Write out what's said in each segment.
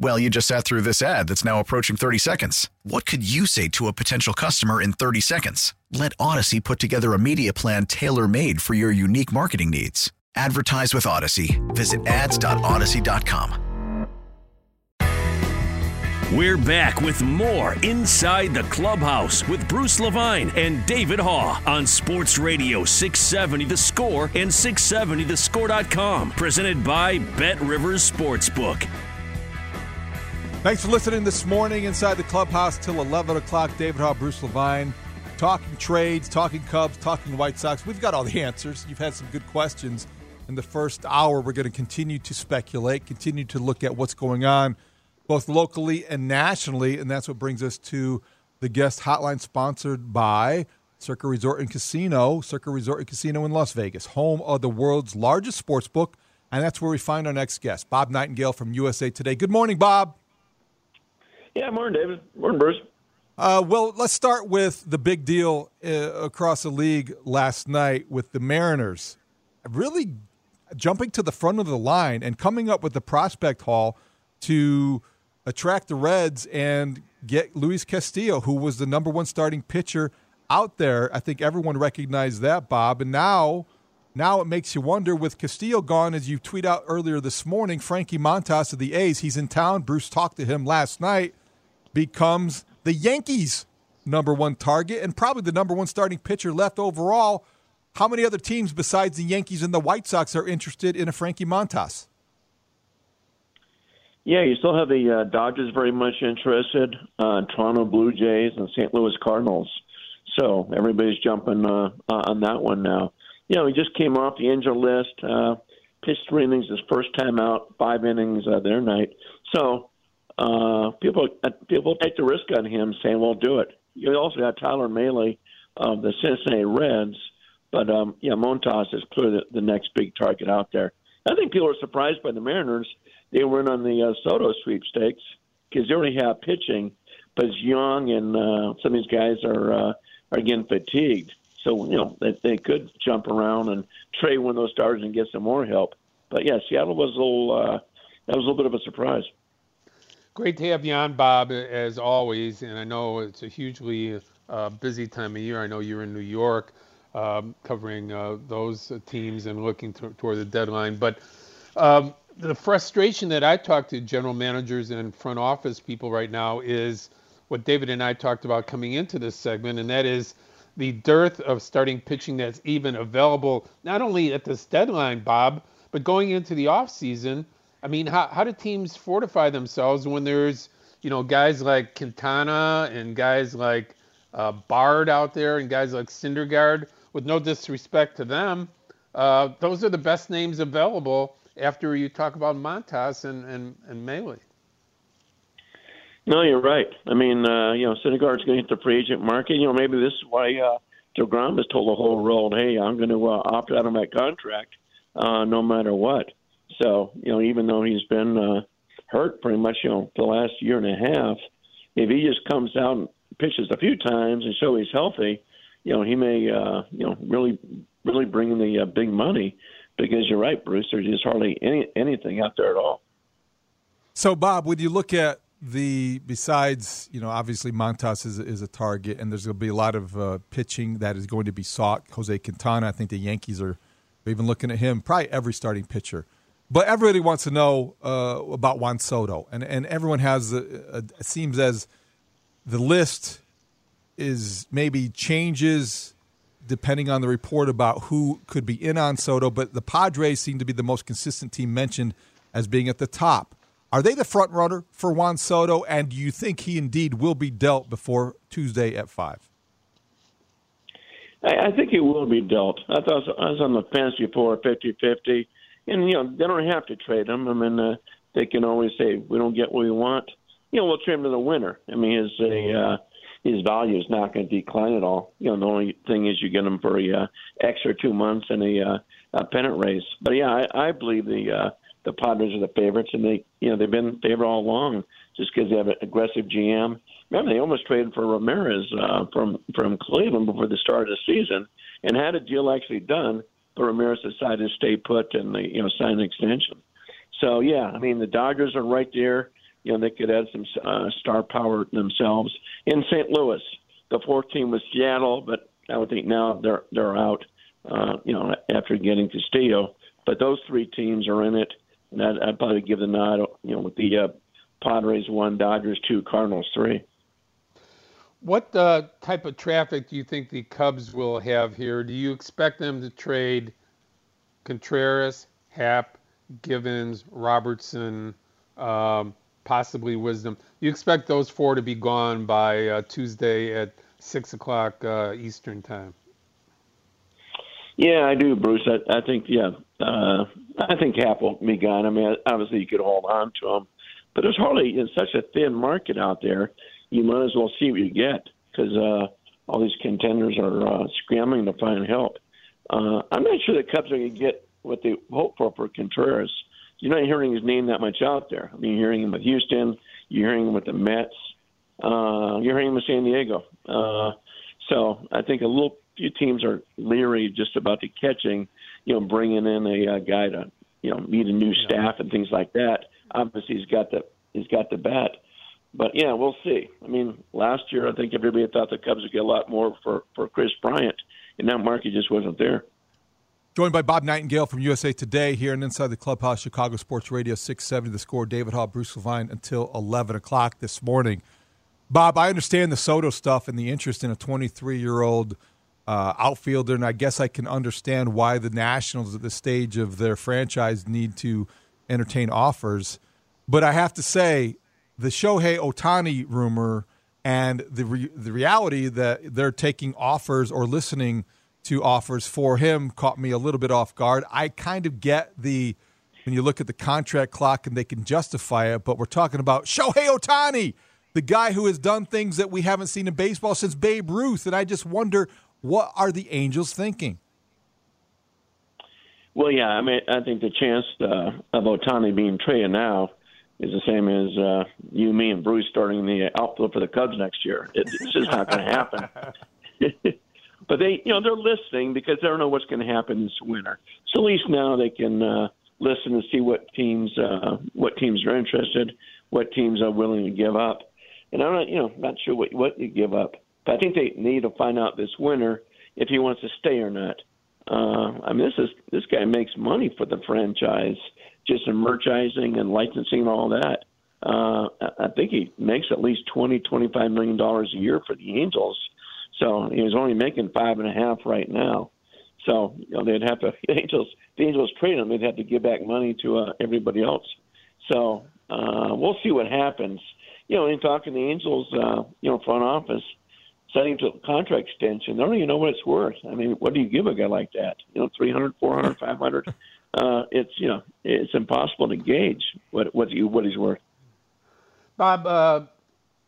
Well, you just sat through this ad that's now approaching 30 seconds. What could you say to a potential customer in 30 seconds? Let Audacy put together a media plan tailor made for your unique marketing needs. Advertise with Audacy. Visit ads.audacy.com. We're back with more Inside the Clubhouse with Bruce Levine and David Haugh on Sports Radio 670 The Score and 670thescore.com. Presented by BetRivers Sportsbook. Thanks for listening this morning inside the clubhouse till 11 o'clock. David Haugh, Bruce Levine, talking trades, talking Cubs, talking White Sox. We've got all the answers. You've had some good questions. In the first hour, we're going to continue to speculate, continue to look at what's going on both locally and nationally. And that's what brings us to the guest hotline sponsored by Circa Resort and Casino, Circa Resort and Casino in Las Vegas, home of the world's largest sports book. And that's where we find our next guest, Bob Nightingale from USA Today. Good morning, Bob. Yeah, morning, David. Morning, Bruce. Uh, well, let's start with the big deal uh, across the league last night with the Mariners really jumping to the front of the line and coming up with the prospect haul to attract the Reds and get Luis Castillo, who was the number one starting pitcher out there. I think everyone recognized that, Bob. And now, now it makes you wonder with Castillo gone, as you tweet out earlier this morning, Frankie Montas of the A's, he's in town. Bruce talked to him last night, becomes the Yankees' number one target and probably the number one starting pitcher left overall. How many other teams besides the Yankees and the White Sox are interested in a Frankie Montas? Yeah, you still have the uh, Dodgers very much interested, uh, Toronto Blue Jays, and St. Louis Cardinals. So everybody's jumping uh, on that one now. You know, he just came off the injured list, uh, pitched three innings his first time out, five innings uh, their night. So uh, people uh, people take the risk on him, saying, "Well, do it." You also got Tyler Mahle of the Cincinnati Reds, but um, yeah, Montas is clearly the, the next big target out there. I think people are surprised by the Mariners they weren't on the uh, Soto sweepstakes because they already have pitching, but it's young and uh, some of these guys are uh, are getting fatigued. So you know they, they could jump around and trade one of those stars and get some more help. But yeah, Seattle was a little uh, that was a little bit of a surprise. Great to have you on, Bob, as always. And I know it's a hugely uh, busy time of year. I know you're in New York um, covering uh, those teams and looking to, toward the deadline. But um, the frustration that I talk to general managers and front office people right now is what David and I talked about coming into this segment, and that is the dearth of starting pitching that's even available, not only at this deadline, Bob, but going into the offseason. I mean, how, how do teams fortify themselves when there's, you know, guys like Quintana and guys like uh, Bard out there and guys like Syndergaard, with no disrespect to them, uh, those are the best names available after you talk about Montas and, and, and Mahle. No, you're right. I mean, uh, you know, Syndergaard's going to hit the free agent market. You know, maybe this is why uh, DeGrom has told the whole world, hey, I'm going to uh, opt out of my contract uh, no matter what. So, you know, even though he's been uh, hurt pretty much, you know, the last year and a half, if he just comes out and pitches a few times and show he's healthy, you know, he may, uh, you know, really, really bring in the uh, big money because you're right, Bruce. There's just hardly any anything out there at all. So, Bob, when you look at the besides, you know, obviously Montas is, is a target, and there's going to be a lot of uh, pitching that is going to be sought. Jose Quintana, I think the Yankees are even looking at him. Probably every starting pitcher, but everybody wants to know uh, about Juan Soto, and and everyone has a, a, it seems as the list is maybe changes depending on the report about who could be in on Soto, but the Padres seem to be the most consistent team mentioned as being at the top Are they the front runner for Juan Soto? And do you think he indeed will be dealt before Tuesday at five? I, I think he will be dealt. I thought I was on the fence before 50-50. And you know they don't have to trade him. I mean, uh, they can always say we don't get what we want. You know, we'll trade him to the winner. I mean, his uh, his value is not going to decline at all. You know, the only thing is you get him for a uh, extra two months and a, uh, a pennant race. But yeah, I, I believe the uh, the Padres are the favorites, and they you know they've been favored all along just because they have an aggressive GM. Remember, they almost traded for Ramirez uh, from from Cleveland before the start of the season, and had a deal actually done. But Ramirez decided to stay put and they you know sign an extension. So yeah, I mean the Dodgers are right there. You know they could add some uh, star power themselves. In St. Louis, the fourth team was Seattle, but I would think now they're they're out. Uh, you know after getting Castillo, but those three teams are in it, and I'd, I'd probably give the nod. You know with the uh, Padres one, Dodgers two, Cardinals three. What uh, type of traffic do you think the Cubs will have here? Do you expect them to trade Contreras, Happ, Givens, Robertson, um, possibly Wisdom? You expect those four to be gone by uh, Tuesday at six o'clock uh, Eastern time? Yeah, I do, Bruce. I, I think yeah, uh, I think Happ will be gone. I mean, obviously you could hold on to him, but there's hardly in such a thin market out there you might as well see what you get because uh, all these contenders are uh, scrambling to find help. Uh, I'm not sure the Cubs are going to get what they hope for for Contreras. You're not hearing his name that much out there. I mean, you're hearing him with Houston, you're hearing him with the Mets, uh, you're hearing him with San Diego. Uh, so I think a little few teams are leery just about the catching, you know, bringing in a uh, guy to, you know, meet a new staff and things like that. Obviously, he's got the he's got the bat. But yeah, we'll see. I mean, last year I think everybody thought the Cubs would get a lot more for for Kris Bryant, and that market just wasn't there. Joined by Bob Nightingale from USA Today here and inside the clubhouse, Chicago Sports Radio 670. The score, David Haugh, Bruce Levine until 11 o'clock this morning. Bob, I understand the Soto stuff and the interest in a 23 year old uh, outfielder, and I guess I can understand why the Nationals at this stage of their franchise need to entertain offers. But I have to say, the Shohei Ohtani rumor and the re- the reality that they're taking offers or listening to offers for him caught me a little bit off guard. I kind of get the when you look at the contract clock and they can justify it, but we're talking about Shohei Ohtani, the guy who has done things that we haven't seen in baseball since Babe Ruth, and I just wonder what are the Angels thinking? Well, yeah, I mean, I think the chance uh, of Ohtani being traded now is the same as uh, you, me, and Bruce starting the outfield for the Cubs next year. It, it's just not going to happen. but they, you know, they're listening because they don't know what's going to happen this winter. So at least now they can uh, listen and see what teams, uh, what teams are interested, what teams are willing to give up. And I'm not, you know, not sure what what you give up, but I think they need to find out this winter if he wants to stay or not. Uh, I mean, this is this guy makes money for the franchise just in merchandising and licensing and all that. Uh, I think he makes at least twenty, twenty-five million dollars a year for the Angels. So he's only making five and a half right now. So you know they'd have to the Angels. The Angels trade him. They'd have to give back money to uh, everybody else. So uh, we'll see what happens. You know, in talking to the Angels, uh, you know, front office, setting to a contract extension, they don't even know what it's worth. I mean, what do you give a guy like that? You know, three hundred, four hundred, five hundred uh, it's you know it's impossible to gauge what what you what he's worth. Bob, uh,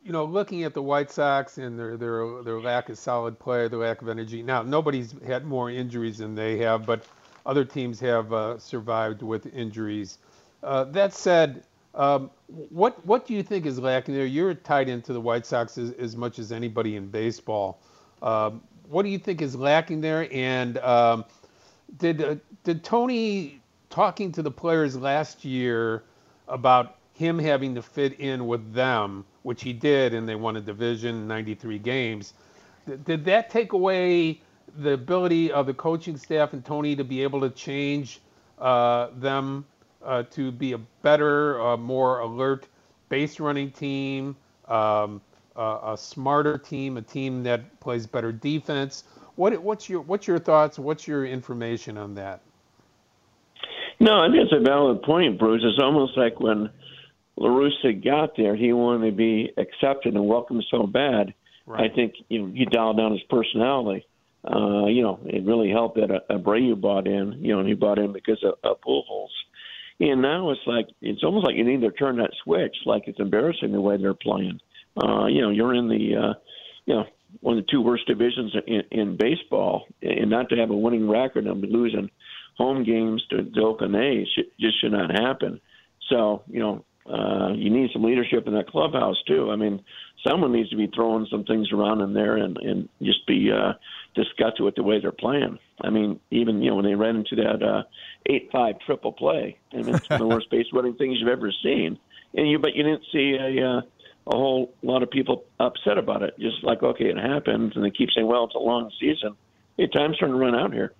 you know, looking at the White Sox and their their their lack of solid play, their lack of energy. Now, nobody's had more injuries than they have, but other teams have uh, survived with injuries. Uh, that said, um, what what do you think is lacking there? You're tied into the White Sox as, as much as anybody in baseball. Um, what do you think is lacking there? And um, did uh, did Tony talking to the players last year about him having to fit in with them, which he did, and they won a division, 93 games. Did that take away the ability of the coaching staff and Tony to be able to change uh, them uh, to be a better, uh, more alert base running team, um, a smarter team, a team that plays better defense? What, what's your what's your thoughts? What's your information on that? No, I think it's a valid point, Bruce. It's almost like when La Russa got there, he wanted to be accepted and welcomed so bad. Right. I think you know he dialed down his personality. Uh, you know, it really helped that uh, Abreu bought in. You know, and he bought in because of, of Pujols. And now it's like it's almost like you need to turn that switch. Like it's embarrassing the way they're playing. Uh, you know, you're in the uh, you know one of the two worst divisions in, in baseball, and not to have a winning record and be losing home games to, to Oakland A's just should not happen. So you know, uh, you need some leadership in that clubhouse too. I mean, someone needs to be throwing some things around in there and and just be uh, disgusted with the way they're playing. I mean, even you know when they ran into that uh, eight five triple play, I mean, it's one of the worst base running things you've ever seen. And you, but you didn't see a uh, a whole lot of people upset about it. Just like, okay, it happens, and they keep saying, well, it's a long season. Hey, time's starting to run out here.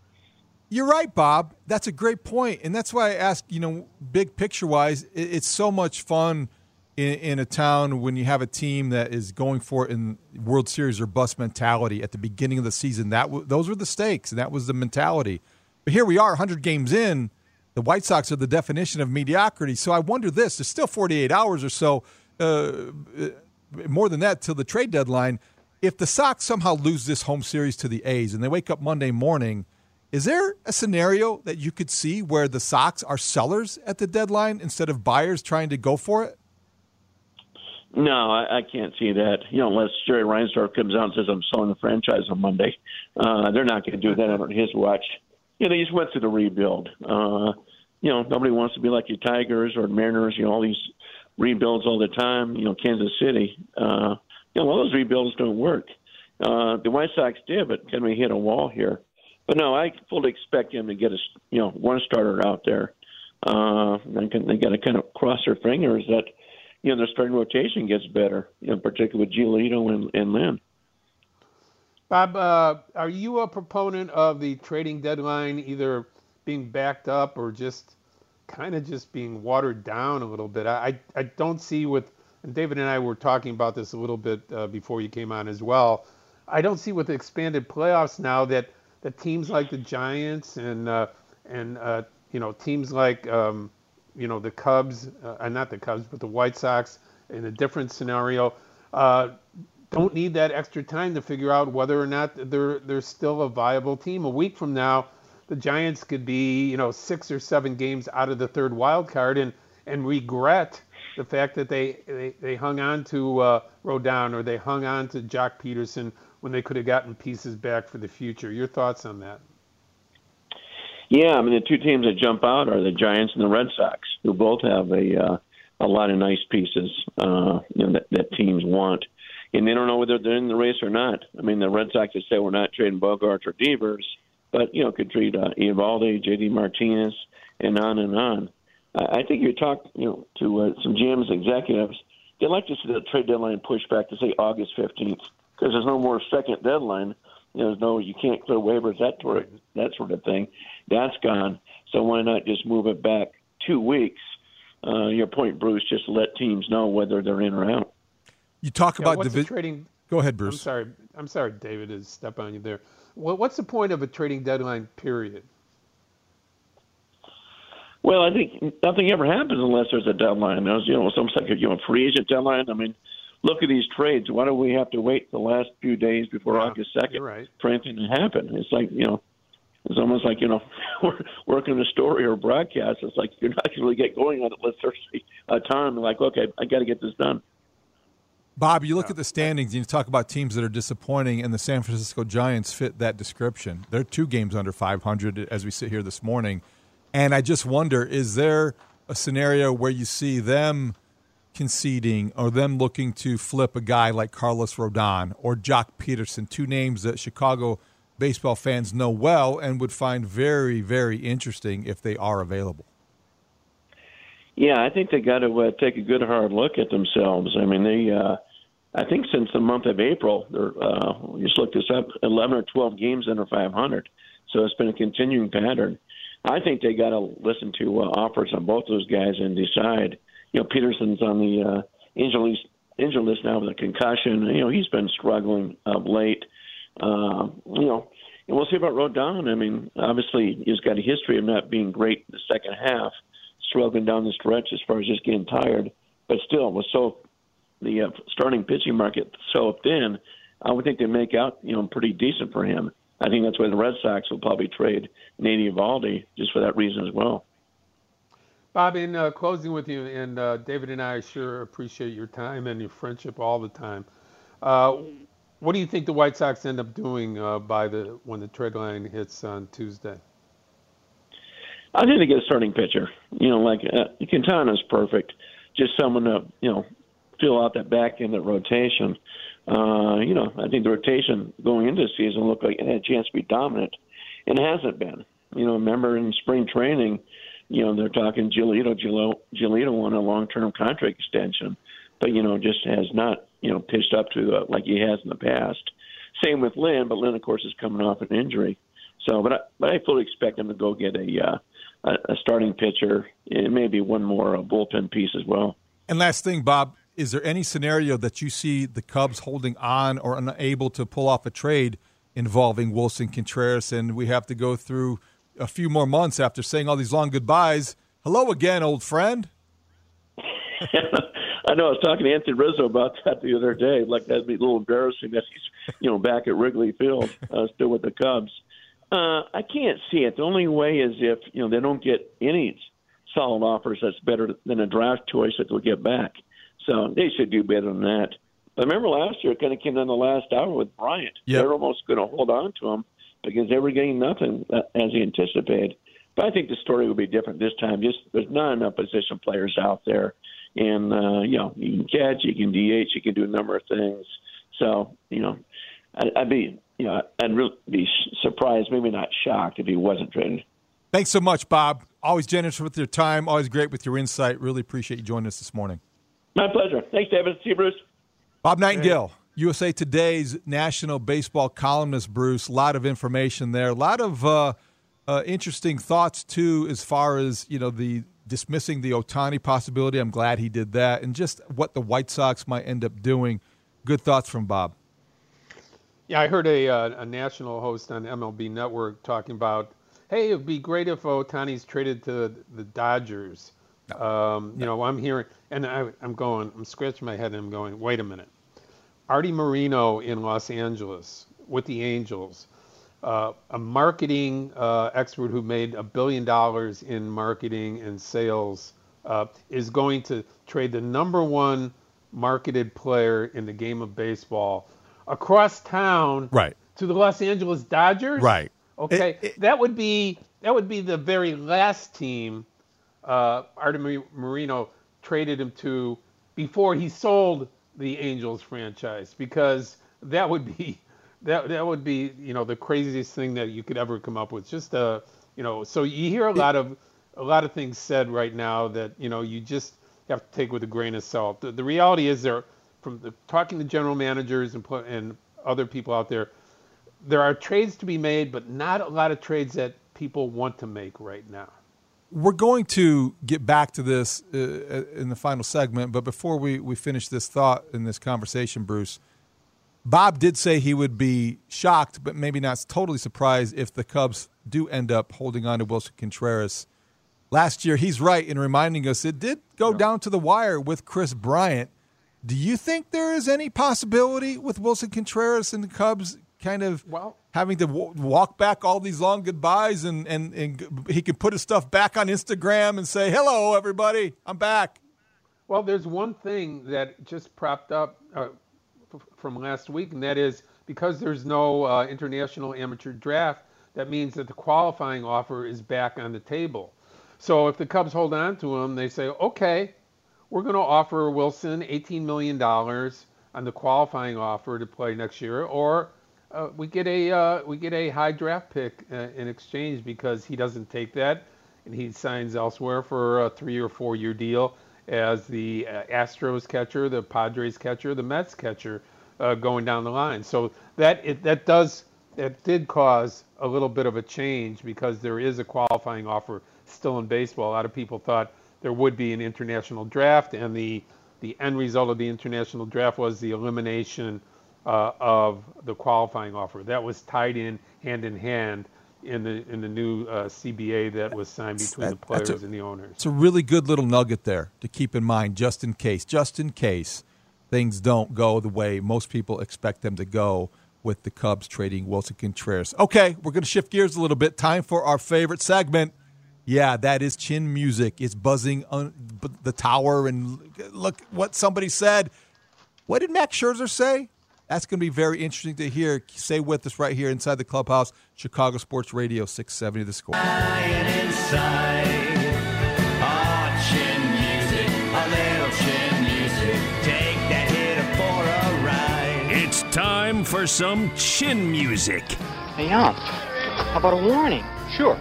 You're right, Bob. That's a great point, and that's why I ask. You know, big picture wise, it's so much fun in, in, a town when you have a team that is going for it in World Series or bust mentality at the beginning of the season. That w- those were the stakes, and that was the mentality. But here we are, 100 games in. The White Sox are the definition of mediocrity. So I wonder this: there's still 48 hours or so, uh, more than that, till the trade deadline. If the Sox somehow lose this home series to the A's and they wake up Monday morning is there a scenario that you could see where the Sox are sellers at the deadline instead of buyers trying to go for it? No, I, I can't see that. You know, unless Jerry Reinsdorf comes out and says I'm selling the franchise on Monday, uh, they're not going to do that on his watch. You know, they just went through the rebuild. Uh, you know, nobody wants to be like your Tigers or Mariners. You know, all these rebuilds all the time. You know, Kansas City. Uh, you know, all those rebuilds don't work. Uh, the White Sox did, but can we hit a wall here? But no, I fully expect him to get a you know one starter out there. Uh, can, they got to kind of cross their fingers that you know their starting rotation gets better, you know, particularly with Giolito and, and Lynn. Bob, uh, are you a proponent of the trading deadline either being backed up or just kind of just being watered down a little bit? I I don't see with and David and I were talking about this a little bit uh, before you came on as well. I don't see with the expanded playoffs now that that teams like the Giants and uh, and uh, you know teams like um, you know the Cubs, uh, not the Cubs, but the White Sox in a different scenario, uh, don't need that extra time to figure out whether or not they're they're still a viable team. A week from now, the Giants could be you know six or seven games out of the third wild card and and regret the fact that they they, they hung on to uh, Rodon or they hung on to Joc Pederson when they could have gotten pieces back for the future. Your thoughts on that? Yeah, I mean the two teams that jump out are the Giants and the Red Sox, who both have a uh, a lot of nice pieces uh, you know, that, that teams want, and they don't know whether they're in the race or not. I mean the Red Sox have said we're not trading Bogaerts or Devers, but you know could trade uh, Eovaldi, J.D. Martinez, and on and on. I think you talk you know to uh, some GMs executives. They'd like to see the trade deadline pushed back to say August fifteenth because there's no more second deadline. There's no you can't clear waivers that sort that sort of thing. That's gone. So why not just move it back two weeks? Uh, your point, Bruce, just let teams know whether they're in or out. You talk yeah, about what's divi- trading. Go ahead, Bruce. I'm sorry. I'm sorry, David, to step on you there. what's the point of a trading deadline period? Well, I think nothing ever happens unless there's a deadline. There's, you know, it's almost like you know free agent deadline. I mean, look at these trades. Why do we have to wait the last few days before yeah, August second right. for anything to happen? It's like you know, it's almost like you know, we're working a story or a broadcast. It's like you're not going to really get going on it unless there's a time. Like, okay, I got to get this done. Bob, you look yeah. at the standings and you talk about teams that are disappointing, and the San Francisco Giants fit that description. They're two games under 500 as we sit here this morning. And I just wonder is there a scenario where you see them conceding or them looking to flip a guy like Carlos Rodon or Joc Pederson, two names that Chicago baseball fans know well and would find very, very interesting if they are available? Yeah, I think they got to uh, take a good hard look at themselves. I mean, they, uh, I think since the month of April, they're uh, just look this up, eleven or twelve games under 500. So it's been a continuing pattern. I think they got to listen to uh, offers on both those guys and decide you know, Pederson's on the uh, injury list, injury list now with a concussion. You know, he's been struggling of late. Uh, you know, and we'll see about Rodon. I mean, obviously he's got a history of not being great in the second half, struggling down the stretch as far as just getting tired. but still, was so the uh, starting pitching market so thin. I would think they make out, you know, pretty decent for him. I think that's why the Red Sox will probably trade Nate Eovaldi just for that reason as well. Bob, in uh, closing with you, and uh, David and I sure appreciate your time and your friendship all the time. Uh, what do you think the White Sox end up doing uh, by the when the trade line hits on Tuesday? I think they get a starting pitcher. You know, like uh, Quintana's perfect. Just someone to you know fill out that back end of rotation. Uh, you know, I think the rotation going into the season looked like it had a chance to be dominant, and it hasn't been. You know, remember in spring training, you know, they're talking Giolito. Giolito won a long-term contract extension, but you know, just has not you know pitched up to uh, like he has in the past. Same with Lynn, but Lynn, of course, is coming off an injury. So, but I, but I fully expect him to go get a uh, a, a starting pitcher and maybe one more uh, bullpen piece as well. And last thing, Bob, is there any scenario that you see the Cubs holding on or unable to pull off a trade involving Willson Contreras, and we have to go through a few more months after saying all these long goodbyes? Hello again, old friend. I know. I was talking to Anthony Rizzo about that the other day. Like that'd be a little embarrassing that he's, you know, back at Wrigley Field, uh, still with the Cubs. Uh, I can't see it. The only way is if you know they don't get any solid offers that's better than a draft choice that they'll get back. So they should do better than that. But remember last year, it kind of came down the last hour with Bryant. Yep. They're almost going to hold on to him because they were getting nothing uh, as he anticipated. But I think the story will be different this time. Just there's not enough position players out there, and uh, you know you can catch, you can DH, you can do a number of things. So you know, I'd, I'd be you know I'd really be surprised, maybe not shocked, if he wasn't traded. Thanks so much, Bob. Always generous with your time. Always great with your insight. Really appreciate you joining us this morning. My pleasure. Thanks, David. See you, Bruce. Bob Nightingale, USA Today's national baseball columnist, Bruce. A lot of information there. A lot of uh, uh, interesting thoughts, too, as far as, you know, the dismissing the Ohtani possibility. I'm glad he did that. And just what the White Sox might end up doing. Good thoughts from Bob. Yeah, I heard a, uh, a national host on MLB Network talking about, hey, it would be great if Ohtani's traded to the Dodgers. Um, you know, I'm hearing, and I, am going, I'm scratching my head and I'm going, wait a minute. Arte Moreno in Los Angeles with the Angels, uh, a marketing uh, expert who made a billion dollars in marketing and sales, uh, is going to trade the number one marketed player in the game of baseball across town right. to the Los Angeles Dodgers. Right. Okay, it, it, that would be that would be the very last team uh, Arte Moreno traded him to before he sold the Angels franchise because that would be that that would be you know the craziest thing that you could ever come up with. Just uh you know so you hear a lot of a lot of things said right now that you know you just have to take with a grain of salt. The, the reality is there from the, talking to general managers and put and other people out there, there are trades to be made, but not a lot of trades that people want to make right now. We're going to get back to this uh, in the final segment, but before we, we finish this thought in this conversation, Bruce, Bob did say he would be shocked, but maybe not totally surprised if the Cubs do end up holding on to Willson Contreras. Last year, he's right in reminding us it did go down to the wire with Kris Bryant. Do you think there is any possibility with Willson Contreras and the Cubs kind of well, having to w- walk back all these long goodbyes and, and, and he can put his stuff back on Instagram and say, hello, everybody, I'm back. Well, there's one thing that just propped up uh, f- from last week, and that is because there's no uh, international amateur draft, that means that the qualifying offer is back on the table. So if the Cubs hold on to him, they say, okay, we're going to offer Willson $18 million on the qualifying offer to play next year, or uh, we get a uh, we get a high draft pick uh, in exchange because he doesn't take that, and he signs elsewhere for a three or four year deal as the uh, Astros catcher, the Padres catcher, the Mets catcher, uh, going down the line. So that it, that does that did cause a little bit of a change because there is a qualifying offer still in baseball. A lot of people thought there would be an international draft, and the the end result of the international draft was the elimination uh, of the qualifying offer. That was tied in hand in hand in the in the new uh, CBA that was signed between That- the players a- and the owners. It's a really good little nugget there to keep in mind, just in case, just in case things don't go the way most people expect them to go with the Cubs trading Willson Contreras. Okay, we're going to shift gears a little bit. Time for our favorite segment. Yeah, that is chin music. It's buzzing on the tower, and look what somebody said. What did Max Scherzer say? That's going to be very interesting to hear. Stay with us right here inside the clubhouse, Chicago Sports Radio 670 The Score. It's time for some chin music. Hey, Ump, how about a warning? Sure.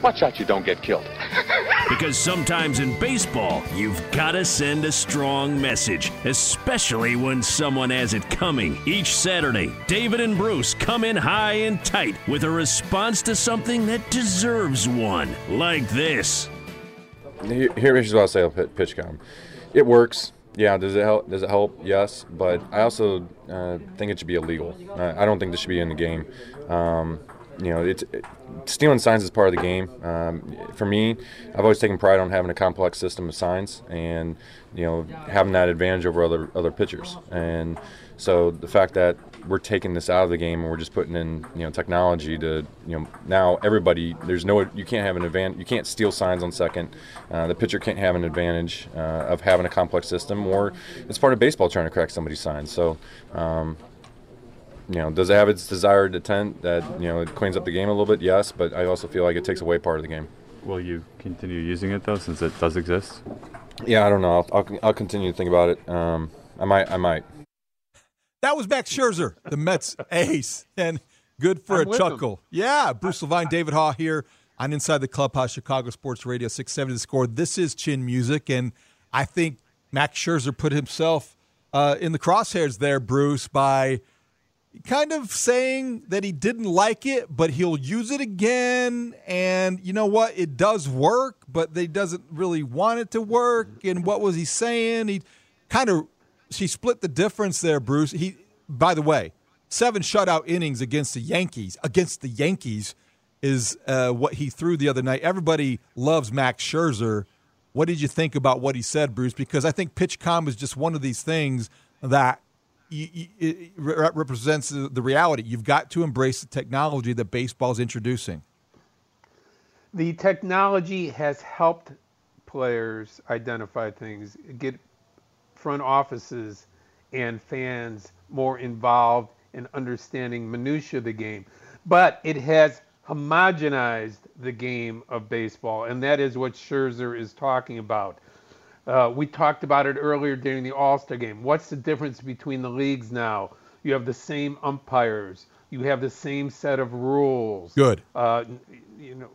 Watch out you don't get killed. Because sometimes in baseball, you've got to send a strong message, especially when someone has it coming. Each Saturday, David and Bruce come in high and tight with a response to something that deserves one, like this. Here- Here's what I'll say pitch count. It works. Yeah. Does it help? Does it help? Yes. But I also uh, think it should be illegal. I don't think this should be in the game. Um, you know, it's it, stealing signs is part of the game. Um, for me, I've always taken pride on having a complex system of signs and you know having that advantage over other other pitchers. And so the fact that we're taking this out of the game and we're just putting in you know technology to you know now everybody there's no you can't have an advantage you can't steal signs on second uh, the pitcher can't have an advantage uh, of having a complex system or it's part of baseball trying to crack somebody's signs so um, you know does it have its desired intent that you know it cleans up the game a little bit yes but I also feel like it takes away part of the game Will you continue using it though, since it does exist? yeah I don't know I'll, I'll, I'll continue to think about it um, I might I might That was Max Scherzer, the Mets ace, and good for I'm a with him. chuckle. Yeah, Bruce Levine, David Haugh here on Inside the Clubhouse, Chicago Sports Radio 670 The Score. This is Chin Music, and I think Max Scherzer put himself uh, in the crosshairs there, Bruce, by kind of saying that he didn't like it, but he'll use it again. And you know what? It does work, but they doesn't really want it to work. And what was he saying? He kind of she split the difference there, Bruce. He, by the way, seven shutout innings against the Yankees. Against the Yankees is uh, what he threw the other night. Everybody loves Max Scherzer. What did you think about what he said, Bruce? Because I think PitchCom is just one of these things that it re- represents the reality. You've got to embrace the technology that baseball is introducing. the technology has helped players identify things, get front offices and fans more involved in understanding minutia of the game. But it has homogenized the game of baseball, and that is what Scherzer is talking about. Uh, we talked about it earlier during the All-Star game. What's the difference between the leagues now? You have the same umpires. You have the same set of rules. Good. Uh, you know,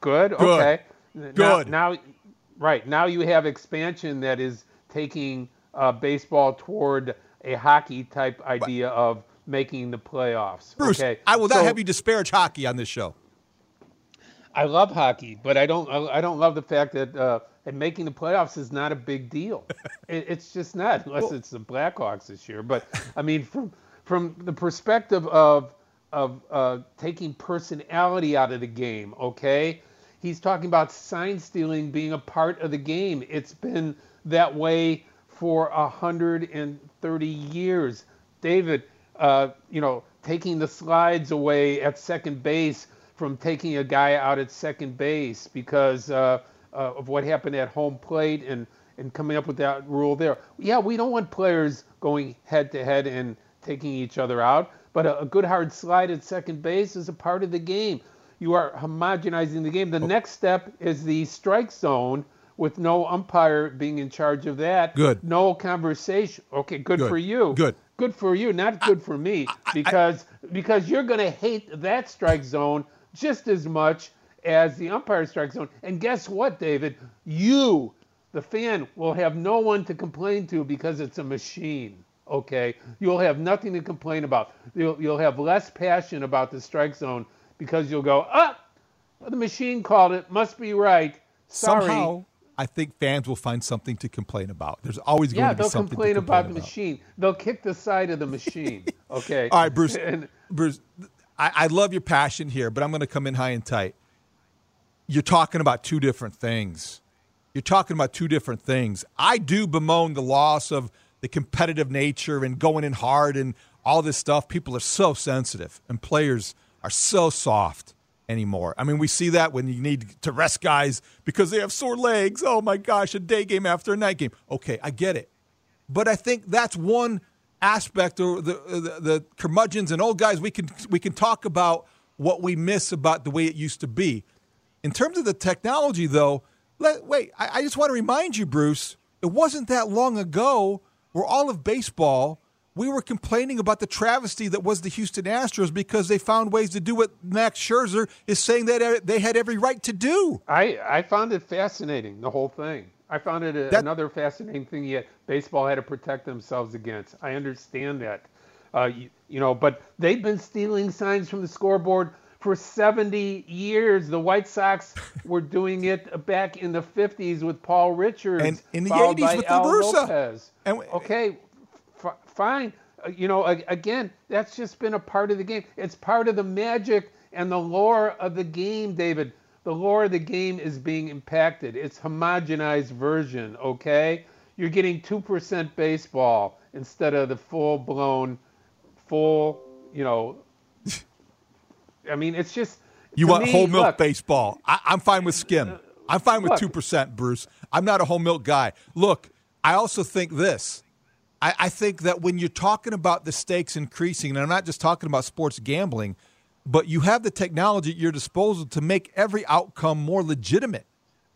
good. Good. Okay. Good. Now, now, right now you have expansion that is taking uh, baseball toward a hockey type idea of making the playoffs. Bruce, okay. I will not So- have you disparage hockey on this show. I love hockey, but I don't. I don't love the fact that uh, that making the playoffs is not a big deal. it, it's just not, unless it's the Blackhawks this year. But I mean, from from the perspective of of uh, taking personality out of the game, okay, he's talking about sign stealing being a part of the game. It's been that way for a hundred and thirty years. David, uh, you know, taking the slides away at second base from taking a guy out at second base because uh, uh, of what happened at home plate and, and coming up with that rule there. Yeah, we don't want players going head to head and taking each other out, but a, a good hard slide at second base is a part of the game. You are homogenizing the game. The next step is the strike zone with no umpire being in charge of that. Good. No conversation. Okay, good, Good. for you. Good. Good for you, not good for me, because because you're going to hate that strike zone just as much as the umpire strike zone. And guess what, David? You, the fan, will have no one to complain to because it's a machine. Okay, you'll have nothing to complain about. You'll you'll have less passion about the strike zone because you'll go, ah, the machine called it, must be right. Sorry. Somehow, I think fans will find something to complain about. There's always going yeah, to be they'll something complain, to complain about the machine. They'll kick the side of the machine. Okay. All right, Bruce. And Bruce, I, I love your passion here, but I'm going to come in high and tight. You're talking about two different things. You're talking about two different things. I do bemoan the loss of the competitive nature and going in hard and all this stuff. People are so sensitive, and players are so soft anymore. I mean, we see that when you need to rest guys because they have sore legs. Oh my gosh, a day game after a night game. Okay, I get it. But I think that's one aspect or the, the, the curmudgeons and old guys we can we can talk about what we miss about the way it used to be. In terms of the technology though, let, wait, I, I just want to remind you, Bruce, it wasn't that long ago where all of baseball we were complaining about the travesty that was the Houston Astros because they found ways to do what Max Scherzer is saying that they had every right to do. I, I found it fascinating, the whole thing. I found it a, that, another fascinating thing yet baseball had to protect themselves against. I understand that. Uh, you, you know, but they've been stealing signs from the scoreboard for 70 years. The White Sox were doing it back in the 50s with Paul Richards. And in the 80s with Al. Lopez. And, okay, f- fine. Uh, you know, again, that's just been a part of the game. It's part of the magic and the lore of the game, David. The lore of the game is being impacted. It's homogenized version, okay? You're getting 2% baseball instead of the full blown, full, you know. I mean, it's just. You want me, whole milk look, baseball. I, I'm fine with skim. I'm fine with Look. 2%, Bruce. I'm not a whole milk guy. Look, I also think this. I, I think that when you're talking about the stakes increasing, and I'm not just talking about sports gambling, but you have the technology at your disposal to make every outcome more legitimate.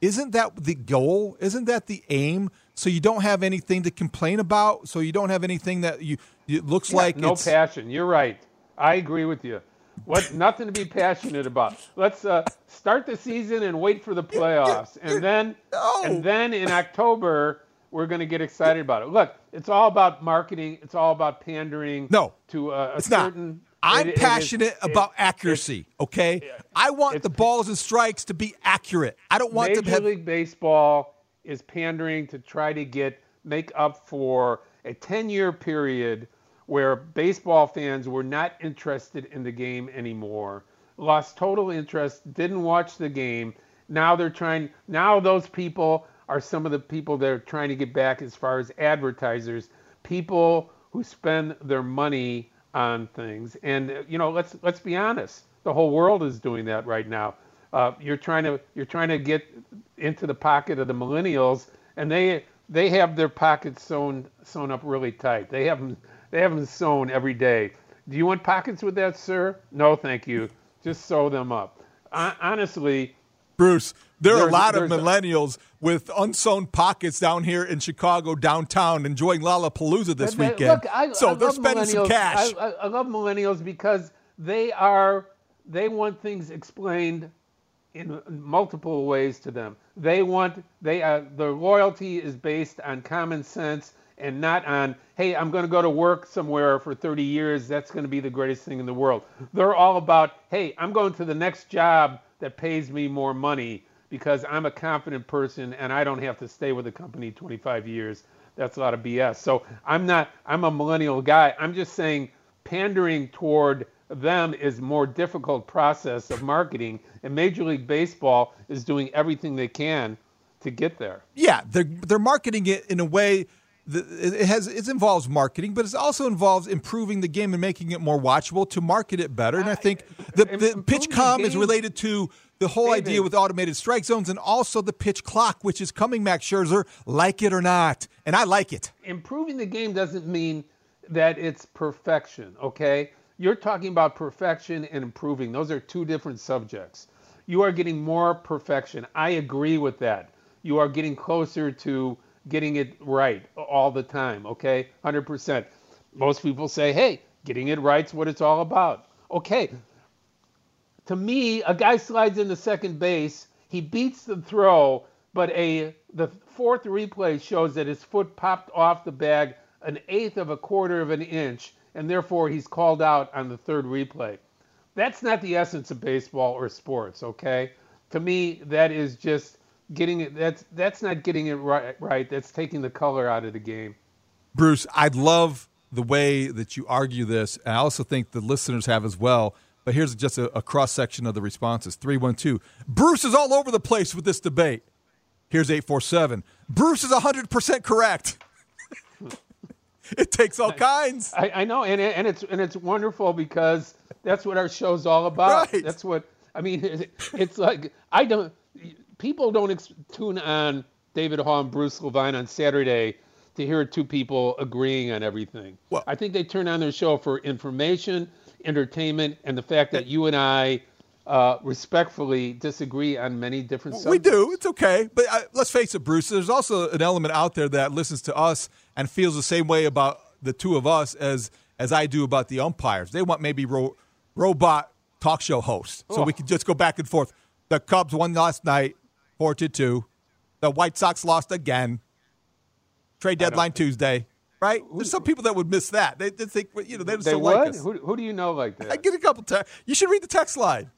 Isn't that the goal? Isn't that the aim? So you don't have anything to complain about. So you don't have anything that you it looks Yeah, like no passion. You're right. I agree with you. What nothing to be passionate about. Let's uh, start the season and wait for the playoffs, and then and then in October we're going to get excited about it. Look, it's all about marketing. It's all about pandering. No, to a, a it's not. I'm it- it is- passionate it- about accuracy. Okay, I want the balls and strikes to be accurate. I don't want Major to have. League Baseball is pandering to try to get make up for a 10-year period where baseball fans were not interested in the game anymore, lost total interest, didn't watch the game. Now they're trying. Now those people are some of the people they're trying to get back as far as advertisers, people who spend their money on things. And uh, you know, let's let's be honest. The whole world is doing that right now. Uh, you're trying to you're trying to get into the pocket of the millennials, and they they have their pockets sewn sewn up really tight. They have them they have them sewn every day. Do you want pockets with that, sir? No, thank you. Just sew them up. Hon- Honestly, Bruce, there are a lot of there's a- millennials with unsewn pockets down here in Chicago downtown enjoying Lollapalooza this they- weekend. Look, I, so I they're spending some millennials. cash. I, I, I love millennials because they are they want things explained in multiple ways to them. They want they uh, their loyalty is based on common sense and not on hey I'm going to go to work somewhere for 30 years that's going to be the greatest thing in the world. They're all about hey I'm going to the next job that pays me more money because I'm a confident person and I don't have to stay with the company 25 years. That's a lot of BS. So I'm not I'm a millennial guy. I'm just saying pandering toward them is a more difficult process of marketing and Major League Baseball is doing everything they can to get there. yeah, they're they're marketing it in a way it has it involves marketing, but it also involves improving the game and making it more watchable to market it better. And I think uh, the, the PitchCom is related to the whole idea with automated strike zones and also the pitch clock, which is coming, Max Scherzer, like it or not, and I like it. improving the game doesn't mean that it's perfection, okay? You're talking about perfection and improving. Those are two different subjects. You are getting more perfection. I agree with that. You are getting closer to getting it right all the time, okay? 100%. Most people say, hey, getting it right's what it's all about. Okay, to me, a guy slides into second base, he beats the throw, but a the fourth replay shows that his foot popped off the bag an eighth of a quarter of an inch, and therefore he's called out on the third replay. That's not the essence of baseball or sports, okay? To me, that is just getting it. That's that's not getting it right. Right. That's taking the color out of the game. Bruce, I'd love the way that you argue this, and I also think the listeners have as well. But here's just a, a cross section of the responses 312. Bruce is all over the place with this debate. Here's 847. Bruce is 100% correct. it takes all kinds. I, I know, and it, and it's and it's wonderful because that's what our show's all about. Right. That's what I mean. It, it's like I don't. People don't ex- tune on David Haugh and Bruce Levine on Saturday to hear two people agreeing on everything. Well, I think they turn on their show for information, entertainment, and the fact that you and I uh, respectfully disagree on many different We subjects. do. It's okay. But uh, let's face it, Bruce, there's also an element out there that listens to us and feels the same way about the two of us as as I do about the umpires. They want maybe ro- robot talk show hosts. So Oh. we can just go back and forth. The Cubs won last night, 4 to 2. The White Sox lost again. Trade deadline Tuesday. Right? There's some people that would miss that. They, they think, you know, they just They don't would? like us. Who, who do you know like that? I get a couple texts. You should read the text line.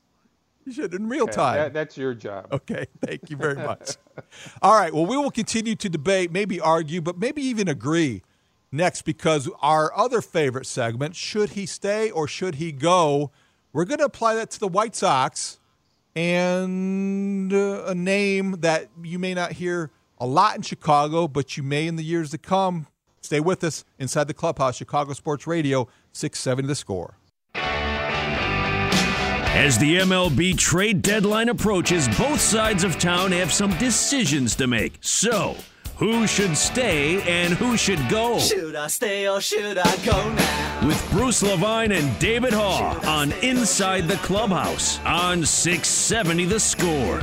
You should in real Okay, time. that- that's your job. Okay, thank you very much. All right, well, we will continue to debate, maybe argue, but maybe even agree next because our other favorite segment, should he stay or should he go? We're going to apply that to the White Sox and uh, a name that you may not hear a lot in Chicago, but you may in the years to come. Stay with us inside the clubhouse, Chicago Sports Radio, 670 the score. As the MLB trade deadline approaches, both sides of town have some decisions to make. So, who should stay and who should go? Should I stay or should I go now? With Bruce Levine and David Haugh on Inside the Clubhouse on 670 The Score.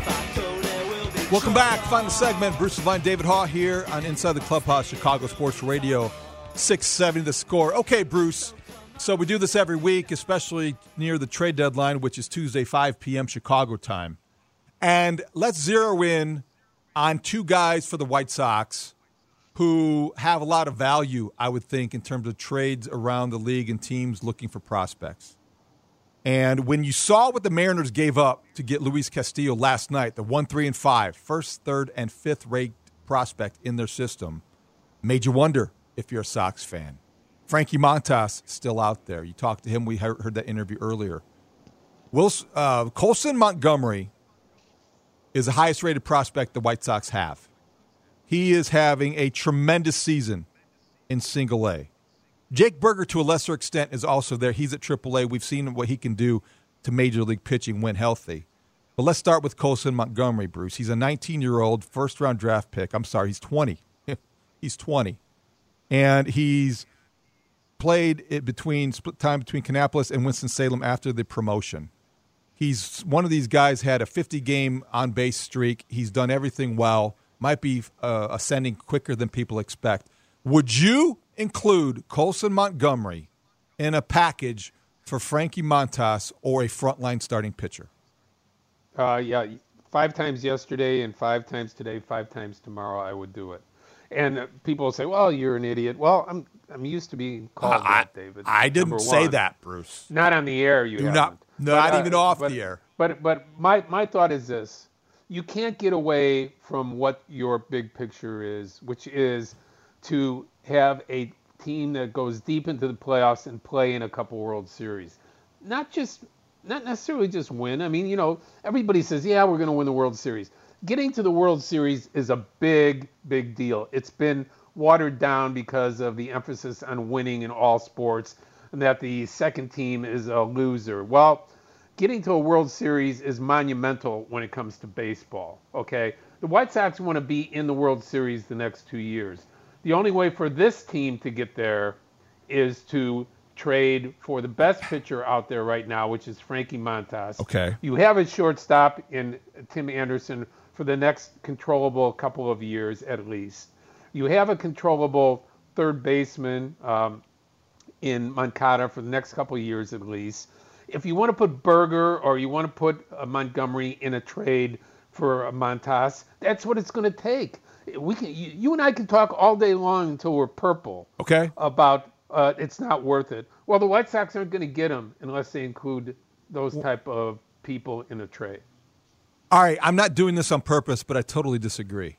Welcome back. Final segment. Bruce Levine, David Haugh here on Inside the Clubhouse, Chicago Sports Radio, 670 the score. Okay, Bruce. So we do this every week, especially near the trade deadline, which is Tuesday, 5 p.m. Chicago time. And let's zero in on two guys for the White Sox who have a lot of value, I would think, in terms of trades around the league and teams looking for prospects. And when you saw what the Mariners gave up to get Luis Castillo last night, the one, three, and five, first, third, and fifth rate prospect in their system, made you wonder if you're a Sox fan. Frankie Montas still out there. You talked to him. We heard heard that interview earlier. Wilson, uh, Colson Montgomery is the highest rated prospect the White Sox have. He is having a tremendous season in single A. Jake Burger, to a lesser extent, is also there. He's at AAA. We've seen what he can do to major league pitching when healthy. But let's start with Colson Montgomery, Bruce. He's a 19 year old first round draft pick. I'm sorry, he's 20. he's 20. And he's played it between split time between Kannapolis and Winston-Salem after the promotion. He's one of these guys had a 50 game on base streak. He's done everything well. Might be uh, ascending quicker than people expect. Would you include Colson Montgomery in a package for Frankie Montas or a frontline starting pitcher? Uh, yeah, five times yesterday and five times today, five times tomorrow, I would do it. And uh, people say, "Well, you're an idiot." Well, I'm I'm used to being called I- that, David. I didn't say one. that, Bruce. Not on the air, you Do haven't. not- not even off the air. But but my my thought is this: you can't get away from what your big picture is, which is to have a team that goes deep into the playoffs and play in a couple World Series. Not just not necessarily just win. I mean, you know, everybody says, "Yeah, we're going to win the World Series." Getting to the World Series is a big big deal. It's been watered down because of the emphasis on winning in all sports and that the second team is a loser. Well, getting to a World Series is monumental when it comes to baseball. Okay, the White Sox want to be in the World Series the next two years. The only way for this team to get there is to trade for the best pitcher out there right now, which is Frankie Montas. Okay. You have a shortstop in Tim Anderson for the next controllable couple of years at least. You have a controllable third baseman um, in Moncada for the next couple of years at least. If you want to put Burger or you want to put uh, Montgomery in a trade for Montas, that's what it's going to take. We can, you, you and I can talk all day long until we're purple Okay. about uh, it's not worth it. Well, the White Sox aren't going to get him unless they include those type of people in a trade. All right, I'm not doing this on purpose, but I totally disagree.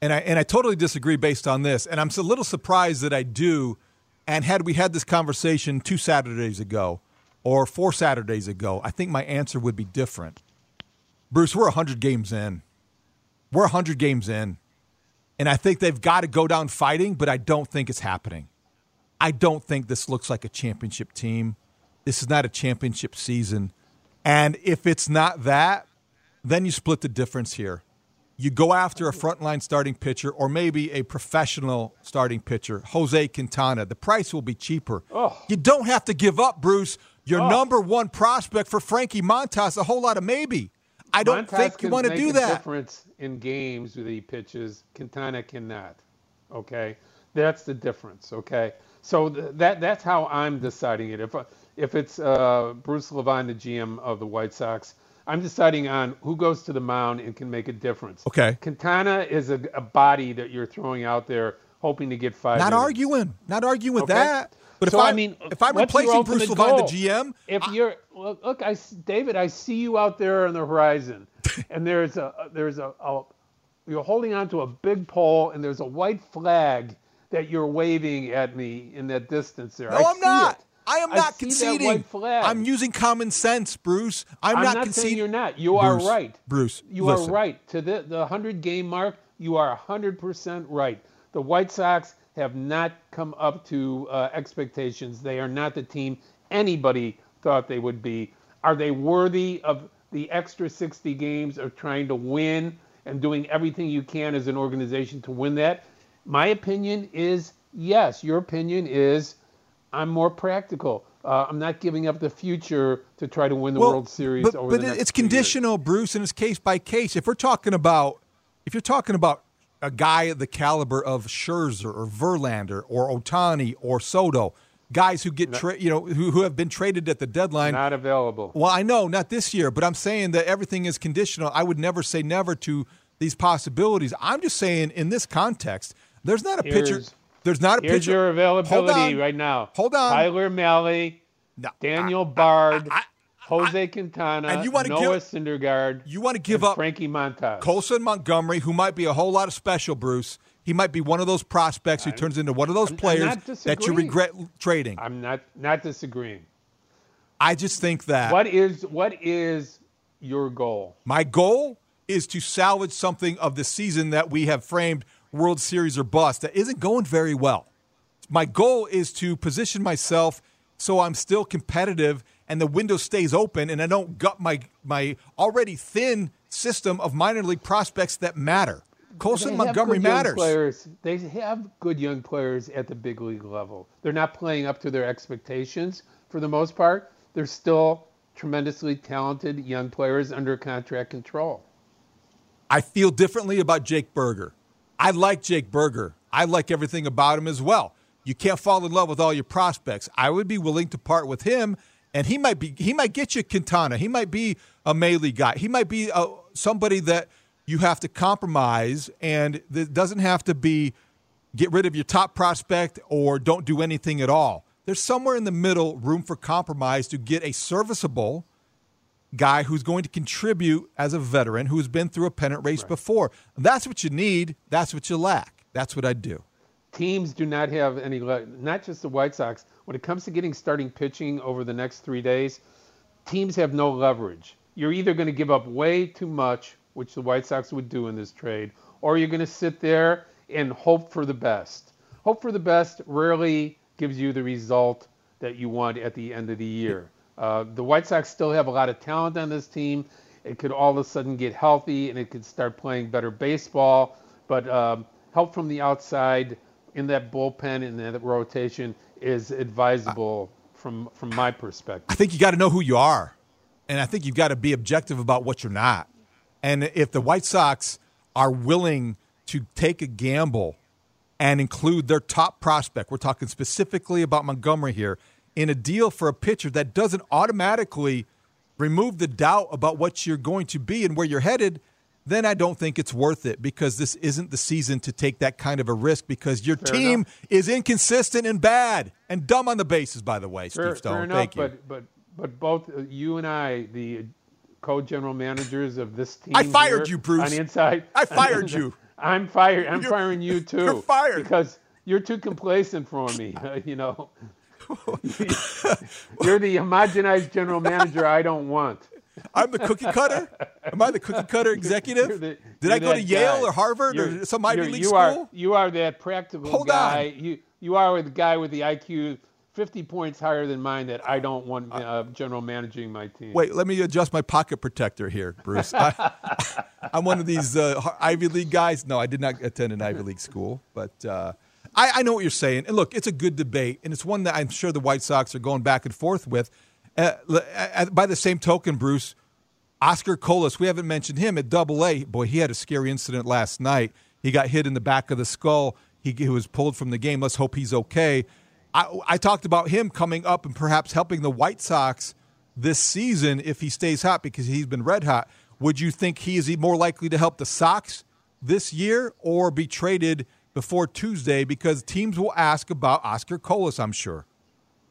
And I and I totally disagree based on this. And I'm a little surprised that I do. And had we had this conversation two Saturdays ago, or four Saturdays ago, I think my answer would be different. Bruce, we're 100 games in. We're 100 games in. And I think they've got to go down fighting, but I don't think it's happening. I don't think this looks like a championship team. This is not a championship season. And if it's not that, then you split the difference here. You go after a frontline starting pitcher or maybe a professional starting pitcher, Jose Quintana. The price will be cheaper. Oh. You don't have to give up, Bruce, your Oh. number one prospect for Frankie Montas, a whole lot of maybe. I don't Montas think you want to do a that. Difference in games with he pitches, Quintana cannot. Okay, that's the difference. Okay, so th- that that's how I'm deciding it. If if it's uh, Bruce Levine, the GM of the White Sox, I'm deciding on who goes to the mound and can make a difference. Okay. Quintana is a, a body that you're throwing out there, hoping to get five. Not innings. arguing. Not arguing with Okay. that. But so if I, I mean, if I'm replacing Bruce Levine, goal? the GM, if you're look, look, I David, I see you out there on the horizon, and there's a there's a, a you're holding on to a big pole, and there's a white flag that you're waving at me in that distance there. no, I I'm see not. it. I am not conceding. I'm using common sense, Bruce. I'm, I'm not, not conceding. you're not. You are right. Bruce. You listen. are right. To the the 100 game mark, you are 100% right. The White Sox have not come up to uh, expectations. They are not the team anybody thought they would be. Are they worthy of the extra 60 games of trying to win and doing everything you can as an organization to win that? My opinion is yes. Your opinion is I'm more practical. Uh, I'm not giving up the future to try to win the World Series but, over but it's two years. conditional, Bruce, and it's case by case. If we're talking about, if you're talking about a guy of the caliber of Scherzer or Verlander or Ohtani or Soto, guys who get tra- you know who, who have been traded at the deadline, Not available. Well, I know not this year, but I'm saying that everything is conditional. I would never say never to these possibilities. I'm just saying in this context, there's not a pitcher. Here's- There's not a Here's pitcher. your availability right now. Hold on. Tyler Mahle, Daniel Bard, Jose Quintana, and you wanna Noah give- Syndergaard. You want to give up Frankie Montas. Colson Montgomery, who might be a whole lot of special, Bruce. He might be one of those prospects who turns into one of those I'm- I'm players that you regret trading. I'm not not disagreeing. I just think that What is what is your goal? my goal is to salvage something of the season that we have framed World Series or bust that isn't going very well. My goal is to position myself so I'm still competitive and the window stays open and I don't gut my my already thin system of minor league prospects that matter. Colson Montgomery matters. Players. They have good young players at the big league level. They're not playing up to their expectations for the most part. They're still tremendously talented young players under contract control. I feel differently about Jake Burger. I like Jake Burger. I like everything about him as well. You can't fall in love with all your prospects. I would be willing to part with him, and he might be he might get you Quintana. He might be a Mahle guy. He might be a, somebody that you have to compromise, and it doesn't have to be get rid of your top prospect or don't do anything at all. There's somewhere in the middle room for compromise to get a serviceable guy who's going to contribute as a veteran who's been through a pennant race before. That's what you need. That's what you lack. That's what I do. Teams do not have any, not just the White Sox. When it comes to getting starting pitching over the next three days, teams have no leverage. You're either going to give up way too much, which the White Sox would do in this trade, or you're going to sit there and hope for the best. Hope for the best rarely gives you the result that you want at the end of the year. Uh, the White Sox still have a lot of talent on this team. It could all of a sudden get healthy and it could start playing better baseball. But um, help from the outside in that bullpen in that rotation is advisable from from my perspective. I think you got to know who you are. And I think you've got to be objective about what you're not. And if the White Sox are willing to take a gamble and include their top prospect, we're talking specifically about Montgomery here, in a deal for a pitcher that doesn't automatically remove the doubt about what you're going to be and where you're headed, then I don't think it's worth it because this isn't the season to take that kind of a risk because your Fair team enough. is inconsistent and bad and dumb on the bases, by the way, Fair, Steve Stone. enough, Thank you. but but but both uh, you and I, the co-general managers of this team, I fired you, Bruce. On the inside, I fired you. I'm fired. I'm You're- firing you too. you're fired. because you're too complacent for me. you know, You're the homogenized general manager I don't want. I'm the cookie cutter. Am I the cookie cutter executive? The, Did I go to Yale guy. or Harvard you're, or some Ivy League you school? Are, you are that practical Hold guy. On. You you are the guy with the IQ 50 points higher than mine that I don't want uh, general managing my team. Wait, let me adjust my pocket protector here, Bruce. I, am one of these uh, Ivy League guys. No, I did not attend an Ivy League school, but uh, I, I, know what you're saying. And look, it's a good debate, and it's one that I'm sure the White Sox are going back and forth with. Uh, by the same token, Bruce, Oscar Colas, we haven't mentioned him at Double A. Boy, he had a scary incident last night. He got hit in the back of the skull. He, he was pulled from the game. Let's hope he's okay. I, I talked about him coming up and perhaps helping the White Sox this season if he stays hot because he's been red hot. Would you think he is more likely to help the Sox this year or be traded before Tuesday? Because teams will ask about Oscar Colas, I'm sure.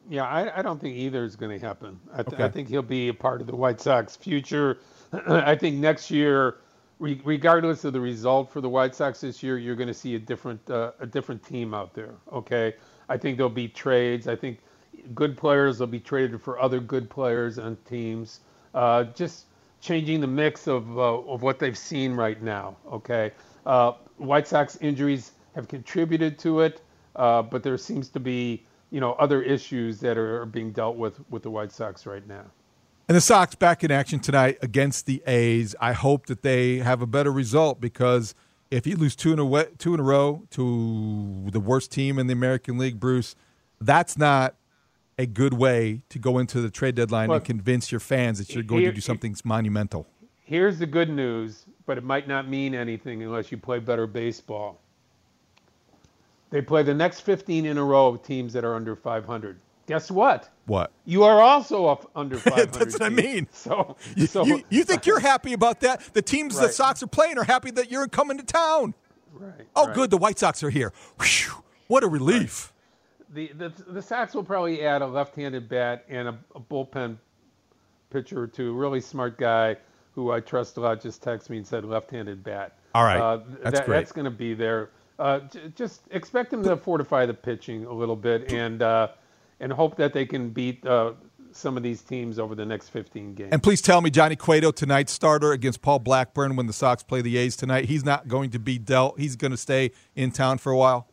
Yeah, I, I don't think either is going to happen. I, th- okay. I, think he'll be a part of the White Sox future. I think next year, re- regardless of the result for the White Sox this year, you're going to see a different uh, a different team out there. Okay, I think there'll be trades. I think good players will be traded for other good players and teams. Uh, just changing the mix of uh, of what they've seen right now. Okay, uh, White Sox injuries have contributed to it, uh, but there seems to be you know other issues that are being dealt with with the White Sox right now. And the Sox back in action tonight against the A's. I hope that they have a better result because if you lose two in a two in a row to the worst team in the American League, Bruce, that's not a good way to go into the trade deadline and convince your fans that you're going here, to do something monumental. Here's the good news, but it might not mean anything unless you play better baseball. They play the next 15 in a row of teams that are under 500. Guess what? What? You are also up under 500. That's what I mean. So, so you, you think you're happy about that? The teams right. the Sox are playing are happy that you're coming to town. Right. Oh, right. good. The White Sox are here. Whew, what a relief. Right. The, the the Sox will probably add a left-handed bat and a, a bullpen pitcher or two. Really smart guy who I trust a lot. Just texted me and said left-handed bat. All right. Uh, that's that, great. That's going to be there. Uh, j- just expect them to fortify the pitching a little bit and. Uh, and hope that they can beat uh, some of these teams over the next 15 games. And please tell me, Johnny Cueto, tonight's starter against Paul Blackburn when the Sox play the A's tonight, he's not going to be dealt. He's going to stay in town for a while.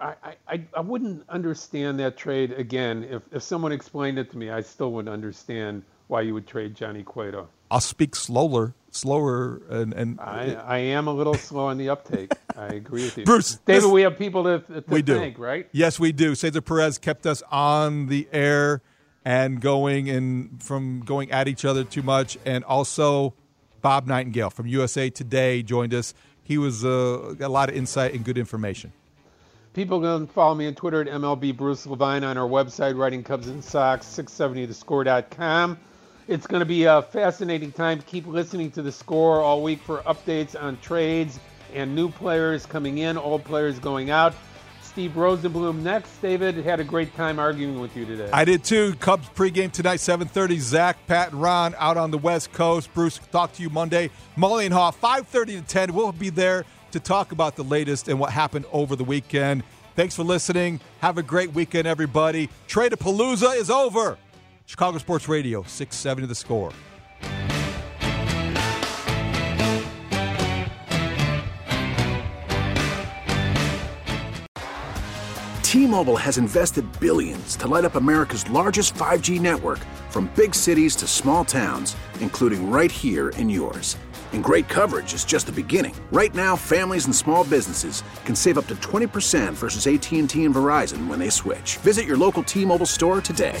I, I, I wouldn't understand that trade again. If, if someone explained it to me, I still wouldn't understand why you would trade Johnny Cueto. I'll speak slower, slower, and, and I, I am a little slow on the uptake. I agree with you, Bruce. David, this, we have people to, to we thank, do. right? Yes, we do. Cesar Perez kept us on the air and going and from going at each other too much, and also Bob Nightingale from USA Today joined us. He was uh, got a lot of insight and good information. People can follow me on Twitter at MLB Bruce Levine on our website, Writing Cubs and Sox, 670thescore.com. It's going to be a fascinating time. Keep listening to the score all week for updates on trades and new players coming in, old players going out. Steve Rosenbloom next. David had a great time arguing with you today. I did too. Cubs pregame tonight, 7:30. Zach, Pat, and Ron out on the West Coast. Bruce, talk to you Monday. Mully and Haugh, 5:30 to 10. We'll be there to talk about the latest and what happened over the weekend. Thanks for listening. Have a great weekend, everybody. Trade of Palooza is over. Chicago Sports Radio, 670 the score. T-Mobile has invested billions to light up America's largest 5G network from big cities to small towns, including right here in yours. And great coverage is just the beginning. Right now, families and small businesses can save up to 20% versus AT&T and Verizon when they switch. Visit your local T-Mobile store today.